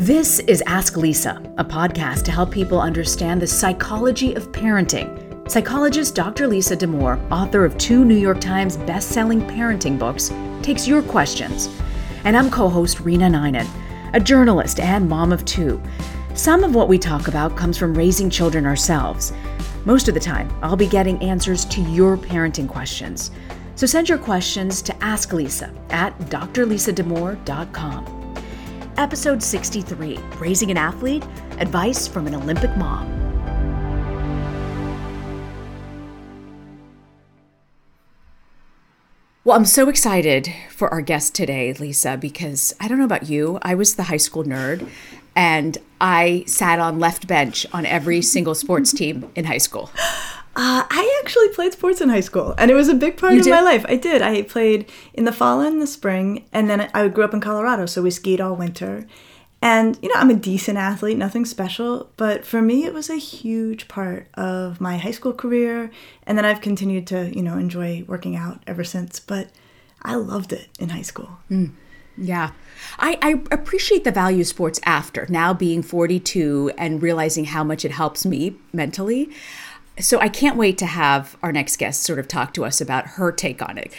This is Ask Lisa, a podcast to help people understand the psychology of parenting. Psychologist Dr. Lisa Damour, author of two New York Times best-selling parenting books, takes your questions. And I'm co-host Reena Ninan, a journalist and mom of two. Some of what we talk about comes from raising children ourselves. Most of the time, I'll be getting answers to your parenting questions. So send your questions to Ask Lisa at drlisadamour.com. Episode 63 Raising an Athlete Advice from an Olympic Mom. Well, I'm so excited for our guest today, Lisa, because I don't know about you. I was the high school nerd and I sat on left bench on every single sports team in high school. Uh, I actually played sports in high school, and it was a big part You of did? my life. I did. I played in the fall and the spring, and then I grew up in Colorado, so we skied all winter. And you know, I'm a decent athlete, nothing special, but for me, it was a huge part of my high school career, and then I've continued to, you know, enjoy working out ever since. But I loved it in high school. Yeah. I, I appreciate the value of sports after now being 42 and realizing how much it helps me mentally. So I can't wait to have our next guest sort of talk to us about her take on it.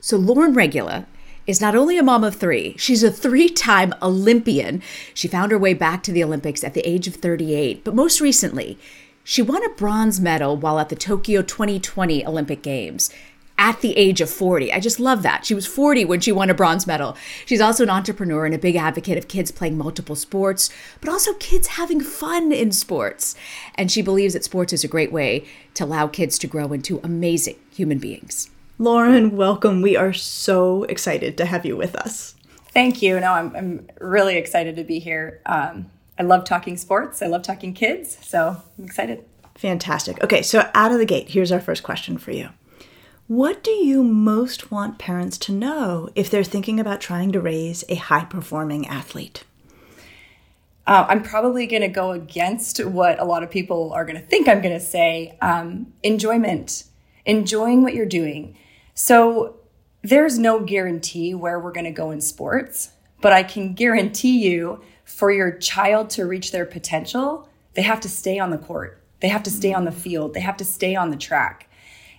So Lauren Regula is not only a mom of three, she's a three time Olympian. She found her way back to the Olympics at the age of 38, but most recently, she won a bronze medal while at the Tokyo 2020 Olympic Games at the age of 40. I just love that. She was 40 when she won a bronze medal. She's also an entrepreneur and a big advocate of kids playing multiple sports, but also kids having fun in sports. And she believes that sports is a great way to allow kids to grow into amazing human beings. Lauren, welcome. We are so excited to have you with us. Thank you. No, I'm, I'm really excited to be here. Um, I love talking sports. I love talking kids. So I'm excited. Fantastic. Okay, so out of the gate, here's our first question for you. What do you most want parents to know if they're thinking about trying to raise a high performing athlete? Uh, I'm probably going to go against what a lot of people are going to think I'm going to say. Um, enjoyment, enjoying what you're doing. So there's no guarantee where we're going to go in sports, but I can guarantee you for your child to reach their potential, they have to stay on the court. They have to stay on the field. They have to stay on the track.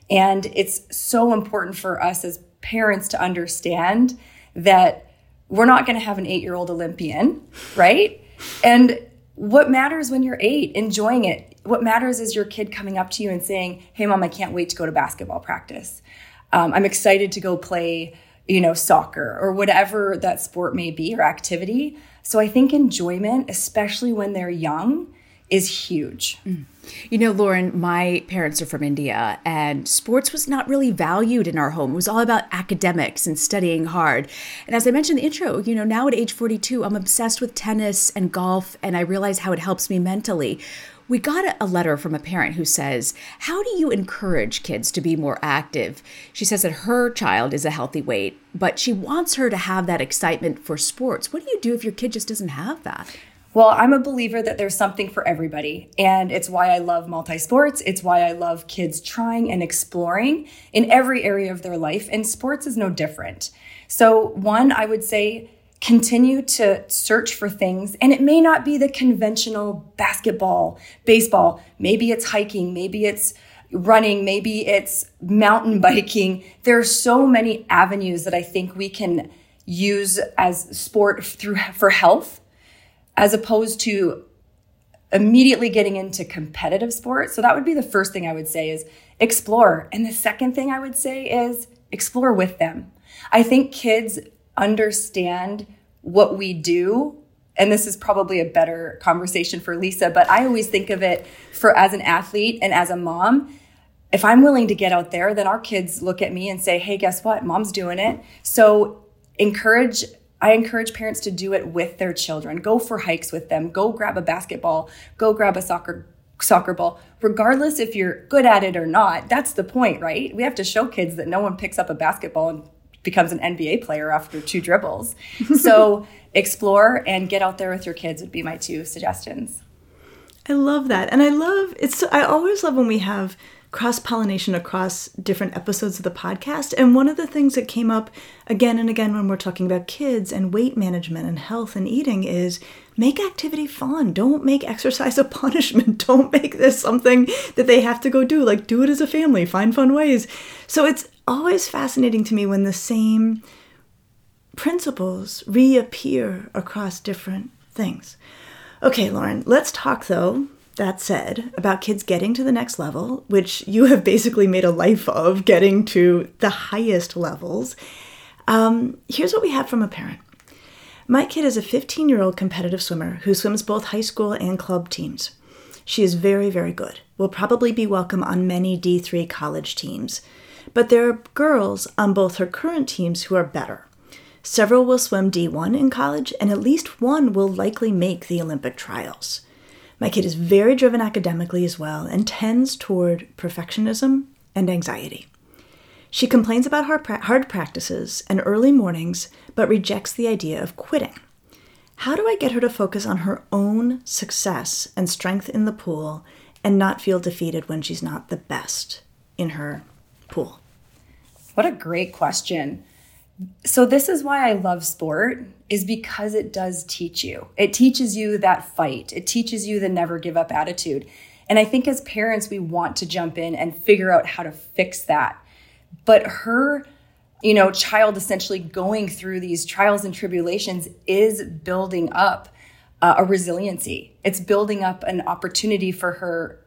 And it's so important for us as parents to understand that we're not going to have an eight year old Olympian, right? And what matters when you're eight, enjoying it. What matters is your kid coming up to you and saying, Hey, mom, I can't wait to go to basketball practice. Um, I'm excited to go play, you know, soccer or whatever that sport may be or activity. So I think enjoyment, especially when they're young, is huge. You know, Lauren, my parents are from India, and sports was not really valued in our home. It was all about academics and studying hard. And as I mentioned in the intro, you know, now at age 42, I'm obsessed with tennis and golf, and I realize how it helps me mentally. We got a letter from a parent who says, How do you encourage kids to be more active? She says that her child is a healthy weight, but she wants her to have that excitement for sports. What do you do if your kid just doesn't have that? Well, I'm a believer that there's something for everybody. And it's why I love multi sports. It's why I love kids trying and exploring in every area of their life. And sports is no different. So, one, I would say, continue to search for things. And it may not be the conventional basketball, baseball. Maybe it's hiking, maybe it's running, maybe it's mountain biking. There are so many avenues that I think we can use as sport through for health as opposed to immediately getting into competitive sports. So that would be the first thing I would say is explore. And the second thing I would say is explore with them. I think kids understand what we do and this is probably a better conversation for Lisa, but I always think of it for as an athlete and as a mom. If I'm willing to get out there, then our kids look at me and say, "Hey, guess what? Mom's doing it." So encourage I encourage parents to do it with their children. Go for hikes with them. Go grab a basketball. Go grab a soccer soccer ball. Regardless if you're good at it or not, that's the point, right? We have to show kids that no one picks up a basketball and becomes an NBA player after two dribbles. so explore and get out there with your kids would be my two suggestions. I love that. And I love it's I always love when we have cross pollination across different episodes of the podcast. And one of the things that came up again and again when we're talking about kids and weight management and health and eating is make activity fun. Don't make exercise a punishment. Don't make this something that they have to go do. Like, do it as a family, find fun ways. So it's always fascinating to me when the same principles reappear across different things. Okay, Lauren, let's talk though, that said, about kids getting to the next level, which you have basically made a life of getting to the highest levels. Um, here's what we have from a parent. My kid is a 15 year old competitive swimmer who swims both high school and club teams. She is very, very good, will probably be welcome on many D3 college teams. But there are girls on both her current teams who are better. Several will swim D1 in college, and at least one will likely make the Olympic trials. My kid is very driven academically as well and tends toward perfectionism and anxiety. She complains about hard practices and early mornings, but rejects the idea of quitting. How do I get her to focus on her own success and strength in the pool and not feel defeated when she's not the best in her pool? What a great question. So this is why I love sport is because it does teach you. It teaches you that fight. It teaches you the never give up attitude. And I think as parents we want to jump in and figure out how to fix that. But her you know child essentially going through these trials and tribulations is building up uh, a resiliency. It's building up an opportunity for her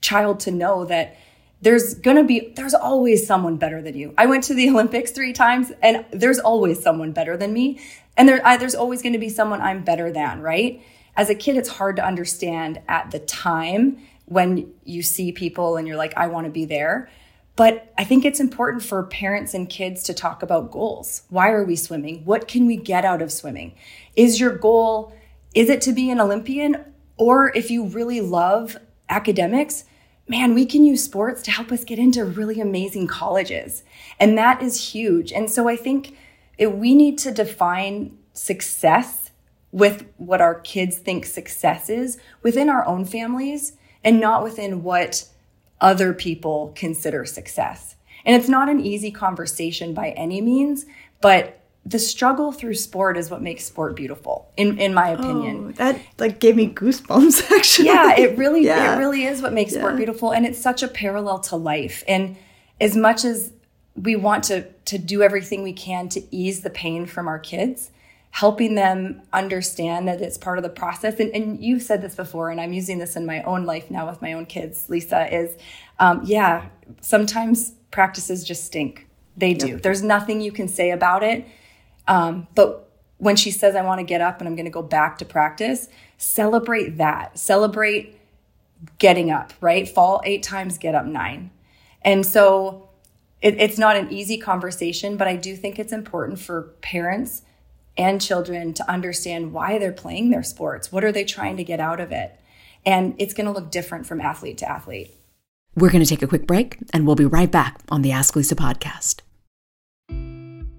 child to know that there's gonna be there's always someone better than you. I went to the olympics three times and there's always someone better than me. And there, I, there's always to be someone i'm better than right? As a kid it's hard to understand at the time when you see people and you're like i want to be there. But i think it's important for parents and kids to talk about goals. Why are we swimming? What can we get out of swimming? Is your goal is it to be an olympian? Or if you really love academics man, we can use sports to help us get into really amazing colleges. And that is huge. And so I think it, we need to define success with what our kids think success is within our own families and not within what other people consider success. And it's not an easy conversation by any means, but the struggle through sport is what makes sport beautiful in in my opinion oh, that like gave me goosebumps actually yeah it really yeah. it really is what makes yeah. sport beautiful and it's such a parallel to life and as much as we want to to do everything we can to ease the pain from our kids helping them understand that it's part of the process and, and you've said this before and i'm using this in my own life now with my own kids lisa is um, yeah sometimes practices just stink they do yep. there's nothing you can say about it um, but when she says, I want to get up and I'm going to go back to practice, celebrate that. Celebrate getting up, right? Fall eight times, get up nine. And so it, it's not an easy conversation, but I do think it's important for parents and children to understand why they're playing their sports. What are they trying to get out of it? and it's going to look different from athlete to athlete. We're going to take a quick break and we'll be right back on the Ask Lisa podcast.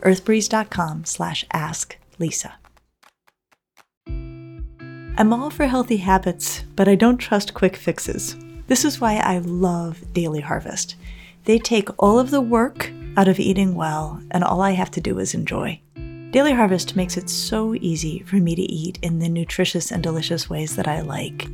earthbreeze.com slash asklisa. I'm all for healthy habits, but I don't trust quick fixes. This is why I love Daily Harvest. They take all of the work out of eating well, and all I have to do is enjoy. Daily Harvest makes it so easy for me to eat in the nutritious and delicious ways that I like.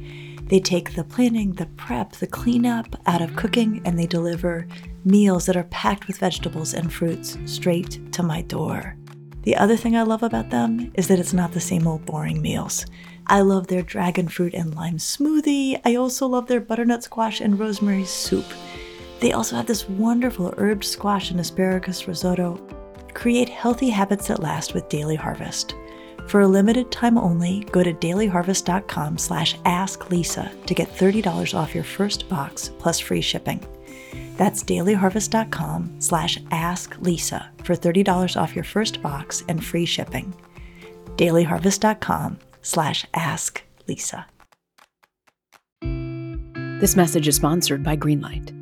They take the planning, the prep, the cleanup out of cooking, and they deliver meals that are packed with vegetables and fruits straight to my door. The other thing I love about them is that it's not the same old boring meals. I love their dragon fruit and lime smoothie. I also love their butternut squash and rosemary soup. They also have this wonderful herbed squash and asparagus risotto. Create healthy habits that last with Daily Harvest. For a limited time only, go to dailyharvest.com slash asklisa to get $30 off your first box plus free shipping. That's dailyharvest.com slash asklisa for $30 off your first box and free shipping. dailyharvest.com slash ask Lisa. This message is sponsored by Greenlight.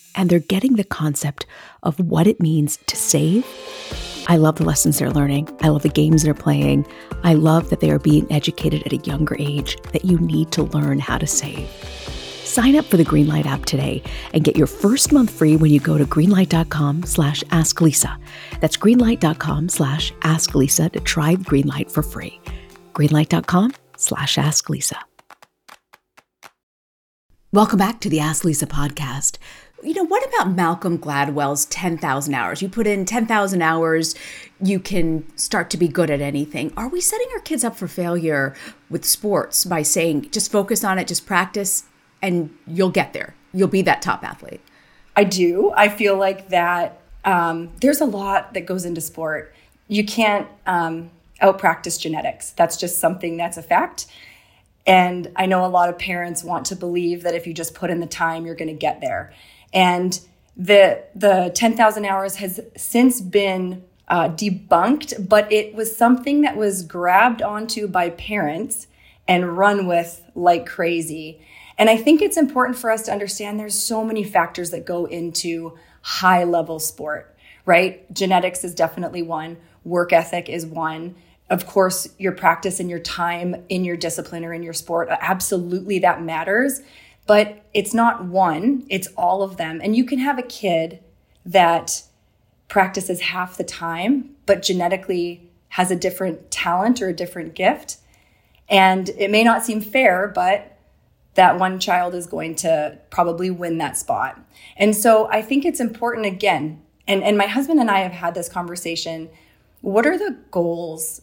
and they're getting the concept of what it means to save. I love the lessons they're learning. I love the games they're playing. I love that they are being educated at a younger age that you need to learn how to save. Sign up for the Greenlight app today and get your first month free when you go to greenlight.com slash asklisa. That's greenlight.com slash asklisa to try Greenlight for free. greenlight.com slash asklisa. Welcome back to the Ask Lisa podcast. You know, what about Malcolm Gladwell's 10,000 hours? You put in 10,000 hours, you can start to be good at anything. Are we setting our kids up for failure with sports by saying just focus on it, just practice, and you'll get there? You'll be that top athlete. I do. I feel like that um, there's a lot that goes into sport. You can't um, out practice genetics. That's just something that's a fact. And I know a lot of parents want to believe that if you just put in the time, you're going to get there. And the the 10,000 hours has since been uh, debunked, but it was something that was grabbed onto by parents and run with like crazy. And I think it's important for us to understand there's so many factors that go into high level sport, right? Genetics is definitely one, work ethic is one of course, your practice and your time in your discipline or in your sport, absolutely that matters. But it's not one, it's all of them. And you can have a kid that practices half the time, but genetically has a different talent or a different gift. And it may not seem fair, but that one child is going to probably win that spot. And so I think it's important again, and, and my husband and I have had this conversation. What are the goals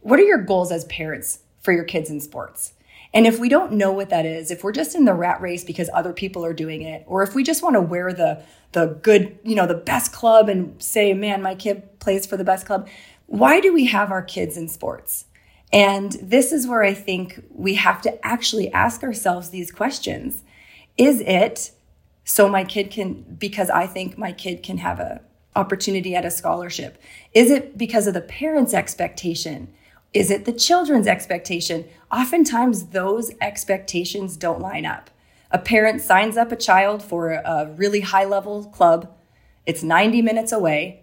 what are your goals as parents for your kids in sports? And if we don't know what that is, if we're just in the rat race because other people are doing it, or if we just want to wear the the good, you know, the best club and say, "Man, my kid plays for the best club." Why do we have our kids in sports? And this is where I think we have to actually ask ourselves these questions. Is it so my kid can because I think my kid can have a opportunity at a scholarship? Is it because of the parents' expectation? Is it the children's expectation? Oftentimes, those expectations don't line up. A parent signs up a child for a really high level club. It's 90 minutes away.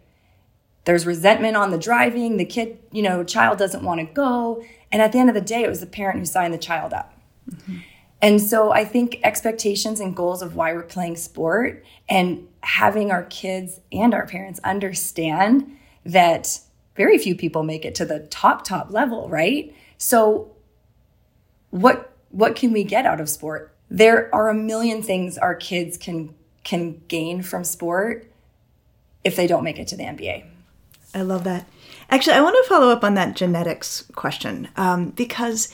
There's resentment on the driving. The kid, you know, child doesn't want to go. And at the end of the day, it was the parent who signed the child up. Mm-hmm. And so I think expectations and goals of why we're playing sport and having our kids and our parents understand that very few people make it to the top top level, right? So what what can we get out of sport? There are a million things our kids can can gain from sport if they don't make it to the NBA. I love that. Actually, I want to follow up on that genetics question um, because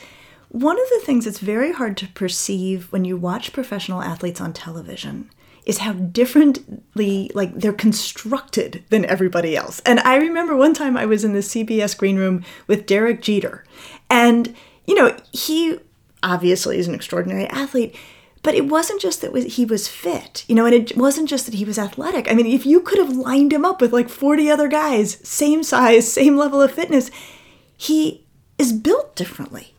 one of the things that's very hard to perceive when you watch professional athletes on television is how differently like they're constructed than everybody else. And I remember one time I was in the CBS green room with Derek Jeter and you know, he obviously is an extraordinary athlete, but it wasn't just that he was fit, you know, and it wasn't just that he was athletic. I mean, if you could have lined him up with like 40 other guys, same size, same level of fitness, he is built differently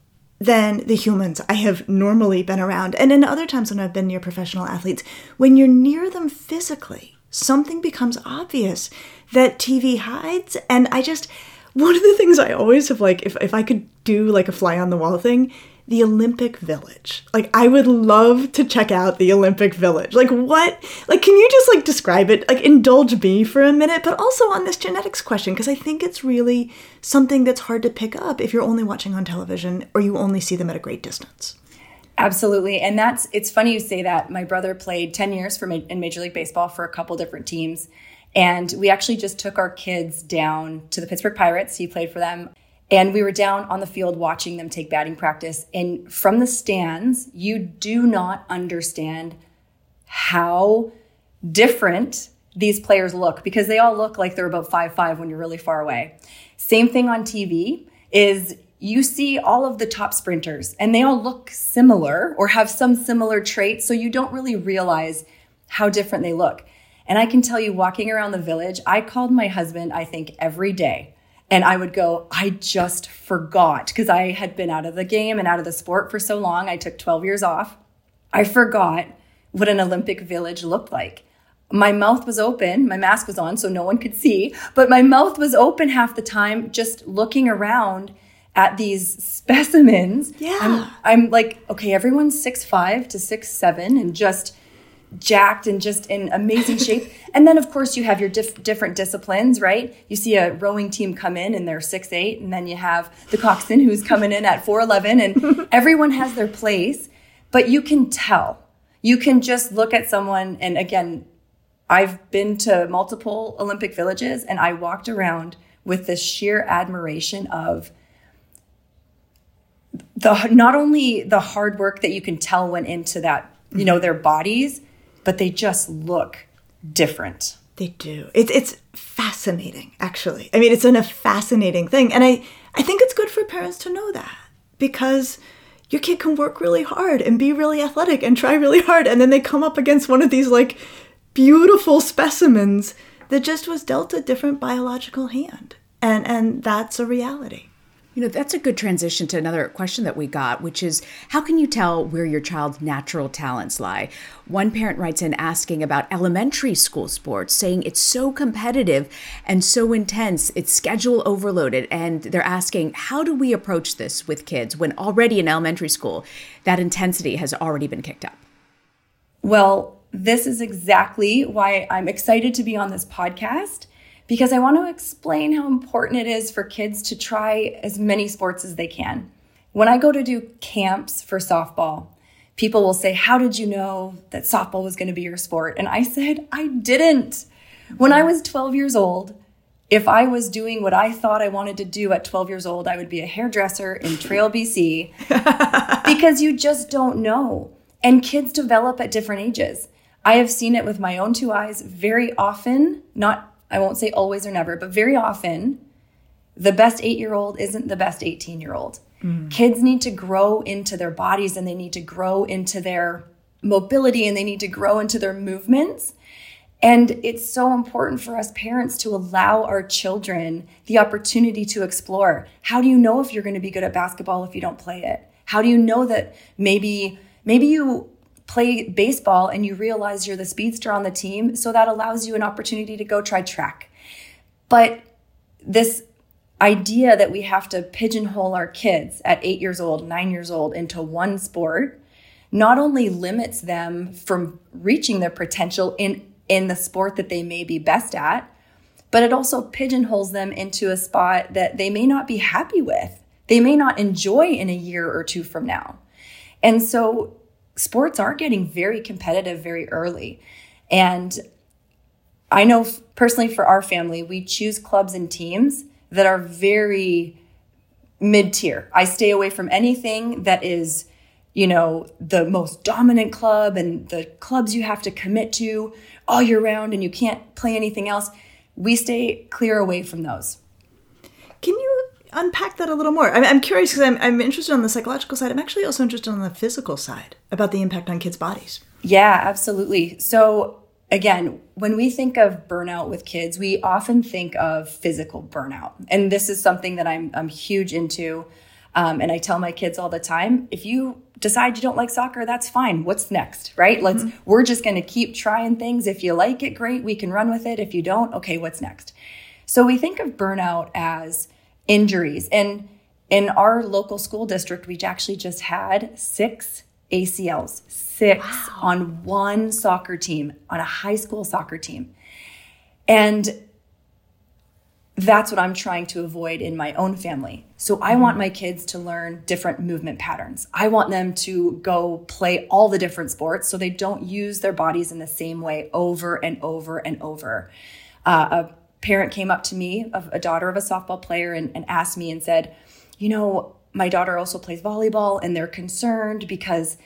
than the humans I have normally been around. And in other times when I've been near professional athletes, when you're near them physically, something becomes obvious that TV hides. And I just, one of the things I always have like, if, if I could do like a fly on the wall thing, the Olympic Village. Like I would love to check out the Olympic Village. Like what? Like can you just like describe it? Like indulge me for a minute, but also on this genetics question because I think it's really something that's hard to pick up if you're only watching on television or you only see them at a great distance. Absolutely. And that's it's funny you say that. My brother played 10 years for in Major League Baseball for a couple different teams. And we actually just took our kids down to the Pittsburgh Pirates. He played for them and we were down on the field watching them take batting practice. And from the stands, you do not understand how different these players look because they all look like they're about five five when you're really far away. Same thing on TV is you see all of the top sprinters and they all look similar or have some similar traits. So you don't really realize how different they look. And I can tell you, walking around the village, I called my husband, I think, every day and I would go, I just forgot because I had been out of the game and out of the sport for so long. I took 12 years off. I forgot what an Olympic village looked like. My mouth was open, my mask was on so no one could see, but my mouth was open half the time just looking around at these specimens. Yeah. I'm, I'm like, okay, everyone's six five to six seven and just jacked and just in amazing shape. and then, of course, you have your dif- different disciplines, right? You see a rowing team come in and they're six eight, and then you have the coxswain who's coming in at four eleven, and everyone has their place. But you can tell. You can just look at someone, and again, I've been to multiple Olympic villages, and I walked around with this sheer admiration of the not only the hard work that you can tell went into that you know their bodies but they just look different. They do. It's it's fascinating, actually. I mean, it's an, a fascinating thing, and I I think it's good for parents to know that because your kid can work really hard and be really athletic and try really hard, and then they come up against one of these like beautiful specimens that just was dealt a different biological hand, and and that's a reality. You know, that's a good transition to another question that we got, which is how can you tell where your child's natural talents lie? One parent writes in asking about elementary school sports, saying it's so competitive and so intense, it's schedule overloaded. And they're asking, how do we approach this with kids when already in elementary school that intensity has already been kicked up? Well, this is exactly why I'm excited to be on this podcast because I want to explain how important it is for kids to try as many sports as they can. When I go to do camps for softball, people will say, How did you know that softball was going to be your sport? And I said, I didn't. When I was 12 years old, if I was doing what I thought I wanted to do at 12 years old, I would be a hairdresser in Trail, BC, because you just don't know. And kids develop at different ages. I have seen it with my own two eyes very often, not I won't say always or never, but very often, the best eight year old isn't the best 18 year old. Mm. Kids need to grow into their bodies and they need to grow into their mobility and they need to grow into their movements. And it's so important for us parents to allow our children the opportunity to explore. How do you know if you're going to be good at basketball if you don't play it? How do you know that maybe maybe you play baseball and you realize you're the speedster on the team, so that allows you an opportunity to go try track. But this idea that we have to pigeonhole our kids at 8 years old, 9 years old into one sport not only limits them from reaching their potential in in the sport that they may be best at, but it also pigeonholes them into a spot that they may not be happy with. They may not enjoy in a year or two from now. And so sports are getting very competitive very early. And I know personally for our family, we choose clubs and teams that are very mid tier. I stay away from anything that is, you know, the most dominant club and the clubs you have to commit to all year round and you can't play anything else. We stay clear away from those. Can you unpack that a little more? I'm, I'm curious because I'm, I'm interested on the psychological side. I'm actually also interested on the physical side about the impact on kids' bodies. Yeah, absolutely. So, again, when we think of burnout with kids, we often think of physical burnout. And this is something that I'm, I'm huge into. Um, and I tell my kids all the time if you decide you don't like soccer, that's fine. What's next, right? Let's, mm-hmm. we're just going to keep trying things. If you like it, great, we can run with it. If you don't, okay, what's next? So we think of burnout as injuries. And in our local school district, we actually just had six ACLs, six wow. on one soccer team, on a high school soccer team. And that's what I'm trying to avoid in my own family. So I want my kids to learn different movement patterns. I want them to go play all the different sports so they don't use their bodies in the same way over and over and over. Uh, a parent came up to me, a daughter of a softball player, and, and asked me and said, You know, my daughter also plays volleyball and they're concerned because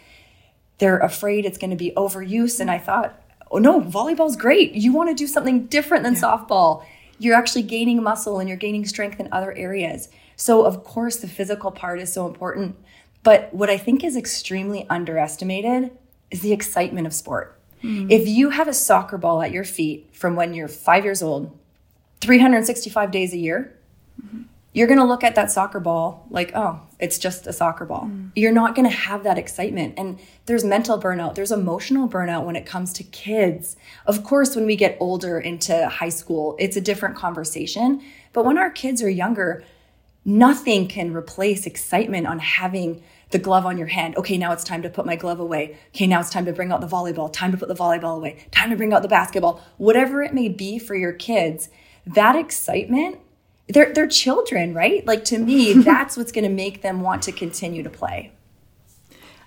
they're afraid it's going to be overuse. And I thought, Oh, no, volleyball's great. You want to do something different than yeah. softball you're actually gaining muscle and you're gaining strength in other areas. So, of course, the physical part is so important. But what I think is extremely underestimated is the excitement of sport. Mm-hmm. If you have a soccer ball at your feet from when you're five years old, 365 days a year, mm-hmm you're going to look at that soccer ball like, oh, it's just a soccer ball. Mm. You're not going to have that excitement. And there's mental burnout, there's emotional burnout when it comes to kids. Of course, when we get older into high school, it's a different conversation. But when our kids are younger, nothing can replace excitement on having the glove on your hand. Okay, now it's time to put my glove away. Okay, now it's time to bring out the volleyball. Time to put the volleyball away. Time to bring out the basketball. Whatever it may be for your kids, that excitement they're they're children, right? Like to me, that's what's going to make them want to continue to play.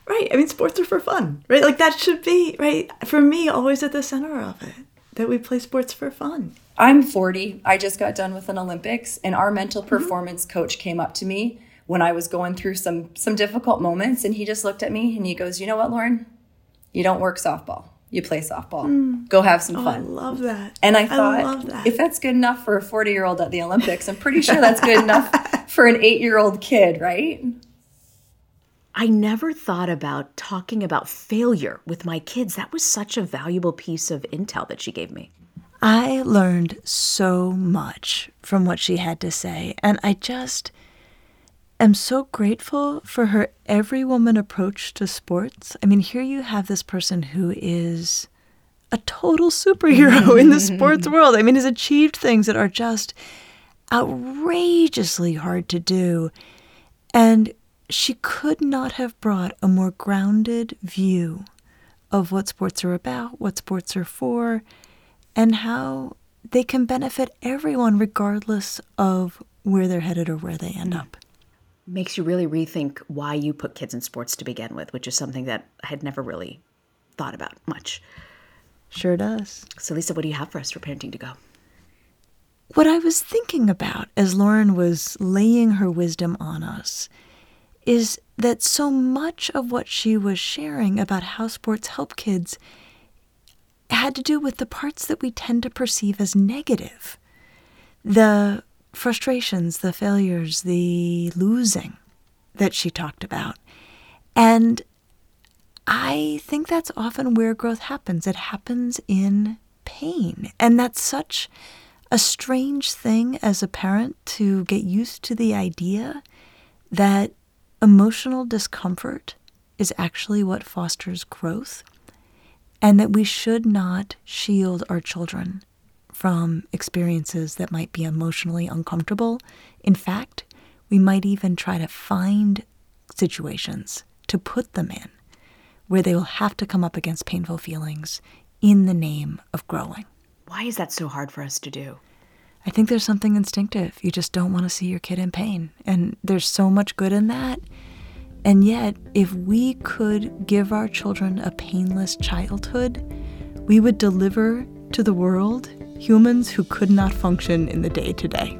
Right. I mean, sports are for fun, right? Like that should be right for me always at the center of it. That we play sports for fun. I'm 40. I just got done with an Olympics, and our mental mm-hmm. performance mm-hmm. coach came up to me when I was going through some some difficult moments, and he just looked at me and he goes, "You know what, Lauren? You don't work softball you play softball. Mm. Go have some oh, fun. I love that. And I thought, I if that's good enough for a 40 year old at the Olympics, I'm pretty sure that's good enough for an eight year old kid, right? I never thought about talking about failure with my kids. That was such a valuable piece of intel that she gave me. I learned so much from what she had to say. And I just am so grateful for her every woman approach to sports. I mean, here you have this person who is a total superhero in the sports world. I mean, has achieved things that are just outrageously hard to do. And she could not have brought a more grounded view of what sports are about, what sports are for, and how they can benefit everyone regardless of where they're headed or where they end mm. up makes you really rethink why you put kids in sports to begin with, which is something that I had never really thought about much. Sure does. So, Lisa, what do you have for us for parenting to go? What I was thinking about as Lauren was laying her wisdom on us is that so much of what she was sharing about how sports help kids had to do with the parts that we tend to perceive as negative. The frustrations, the failures, the losing that she talked about. And I think that's often where growth happens. It happens in pain. And that's such a strange thing as a parent to get used to the idea that emotional discomfort is actually what fosters growth, and that we should not shield our children from experiences that might be emotionally uncomfortable. In fact, we might even try to find situations to put them in where they will have to come up against painful feelings in the name of growing. Why is that so hard for us to do? I think there's something instinctive. You just don't want to see your kid in pain. And there's so much good in that. And yet, if we could give our children a painless childhood, we would deliver to the world humans who could not function in the day to day.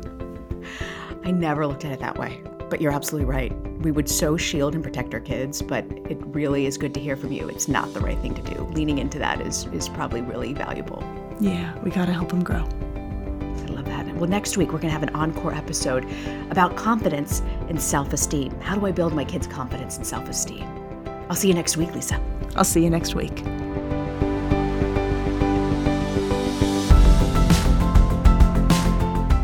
I never looked at it that way, but you're absolutely right. We would so shield and protect our kids, but it really is good to hear from you. It's not the right thing to do. Leaning into that is, is probably really valuable. Yeah, we got to help them grow. I love that. Well, next week we're going to have an encore episode about confidence and self esteem. How do I build my kids' confidence and self esteem? I'll see you next week, Lisa. I'll see you next week.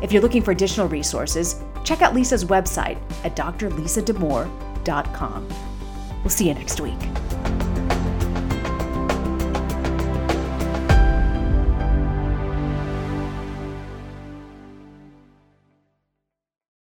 If you're looking for additional resources, check out Lisa's website at drlisadamour.com. We'll see you next week.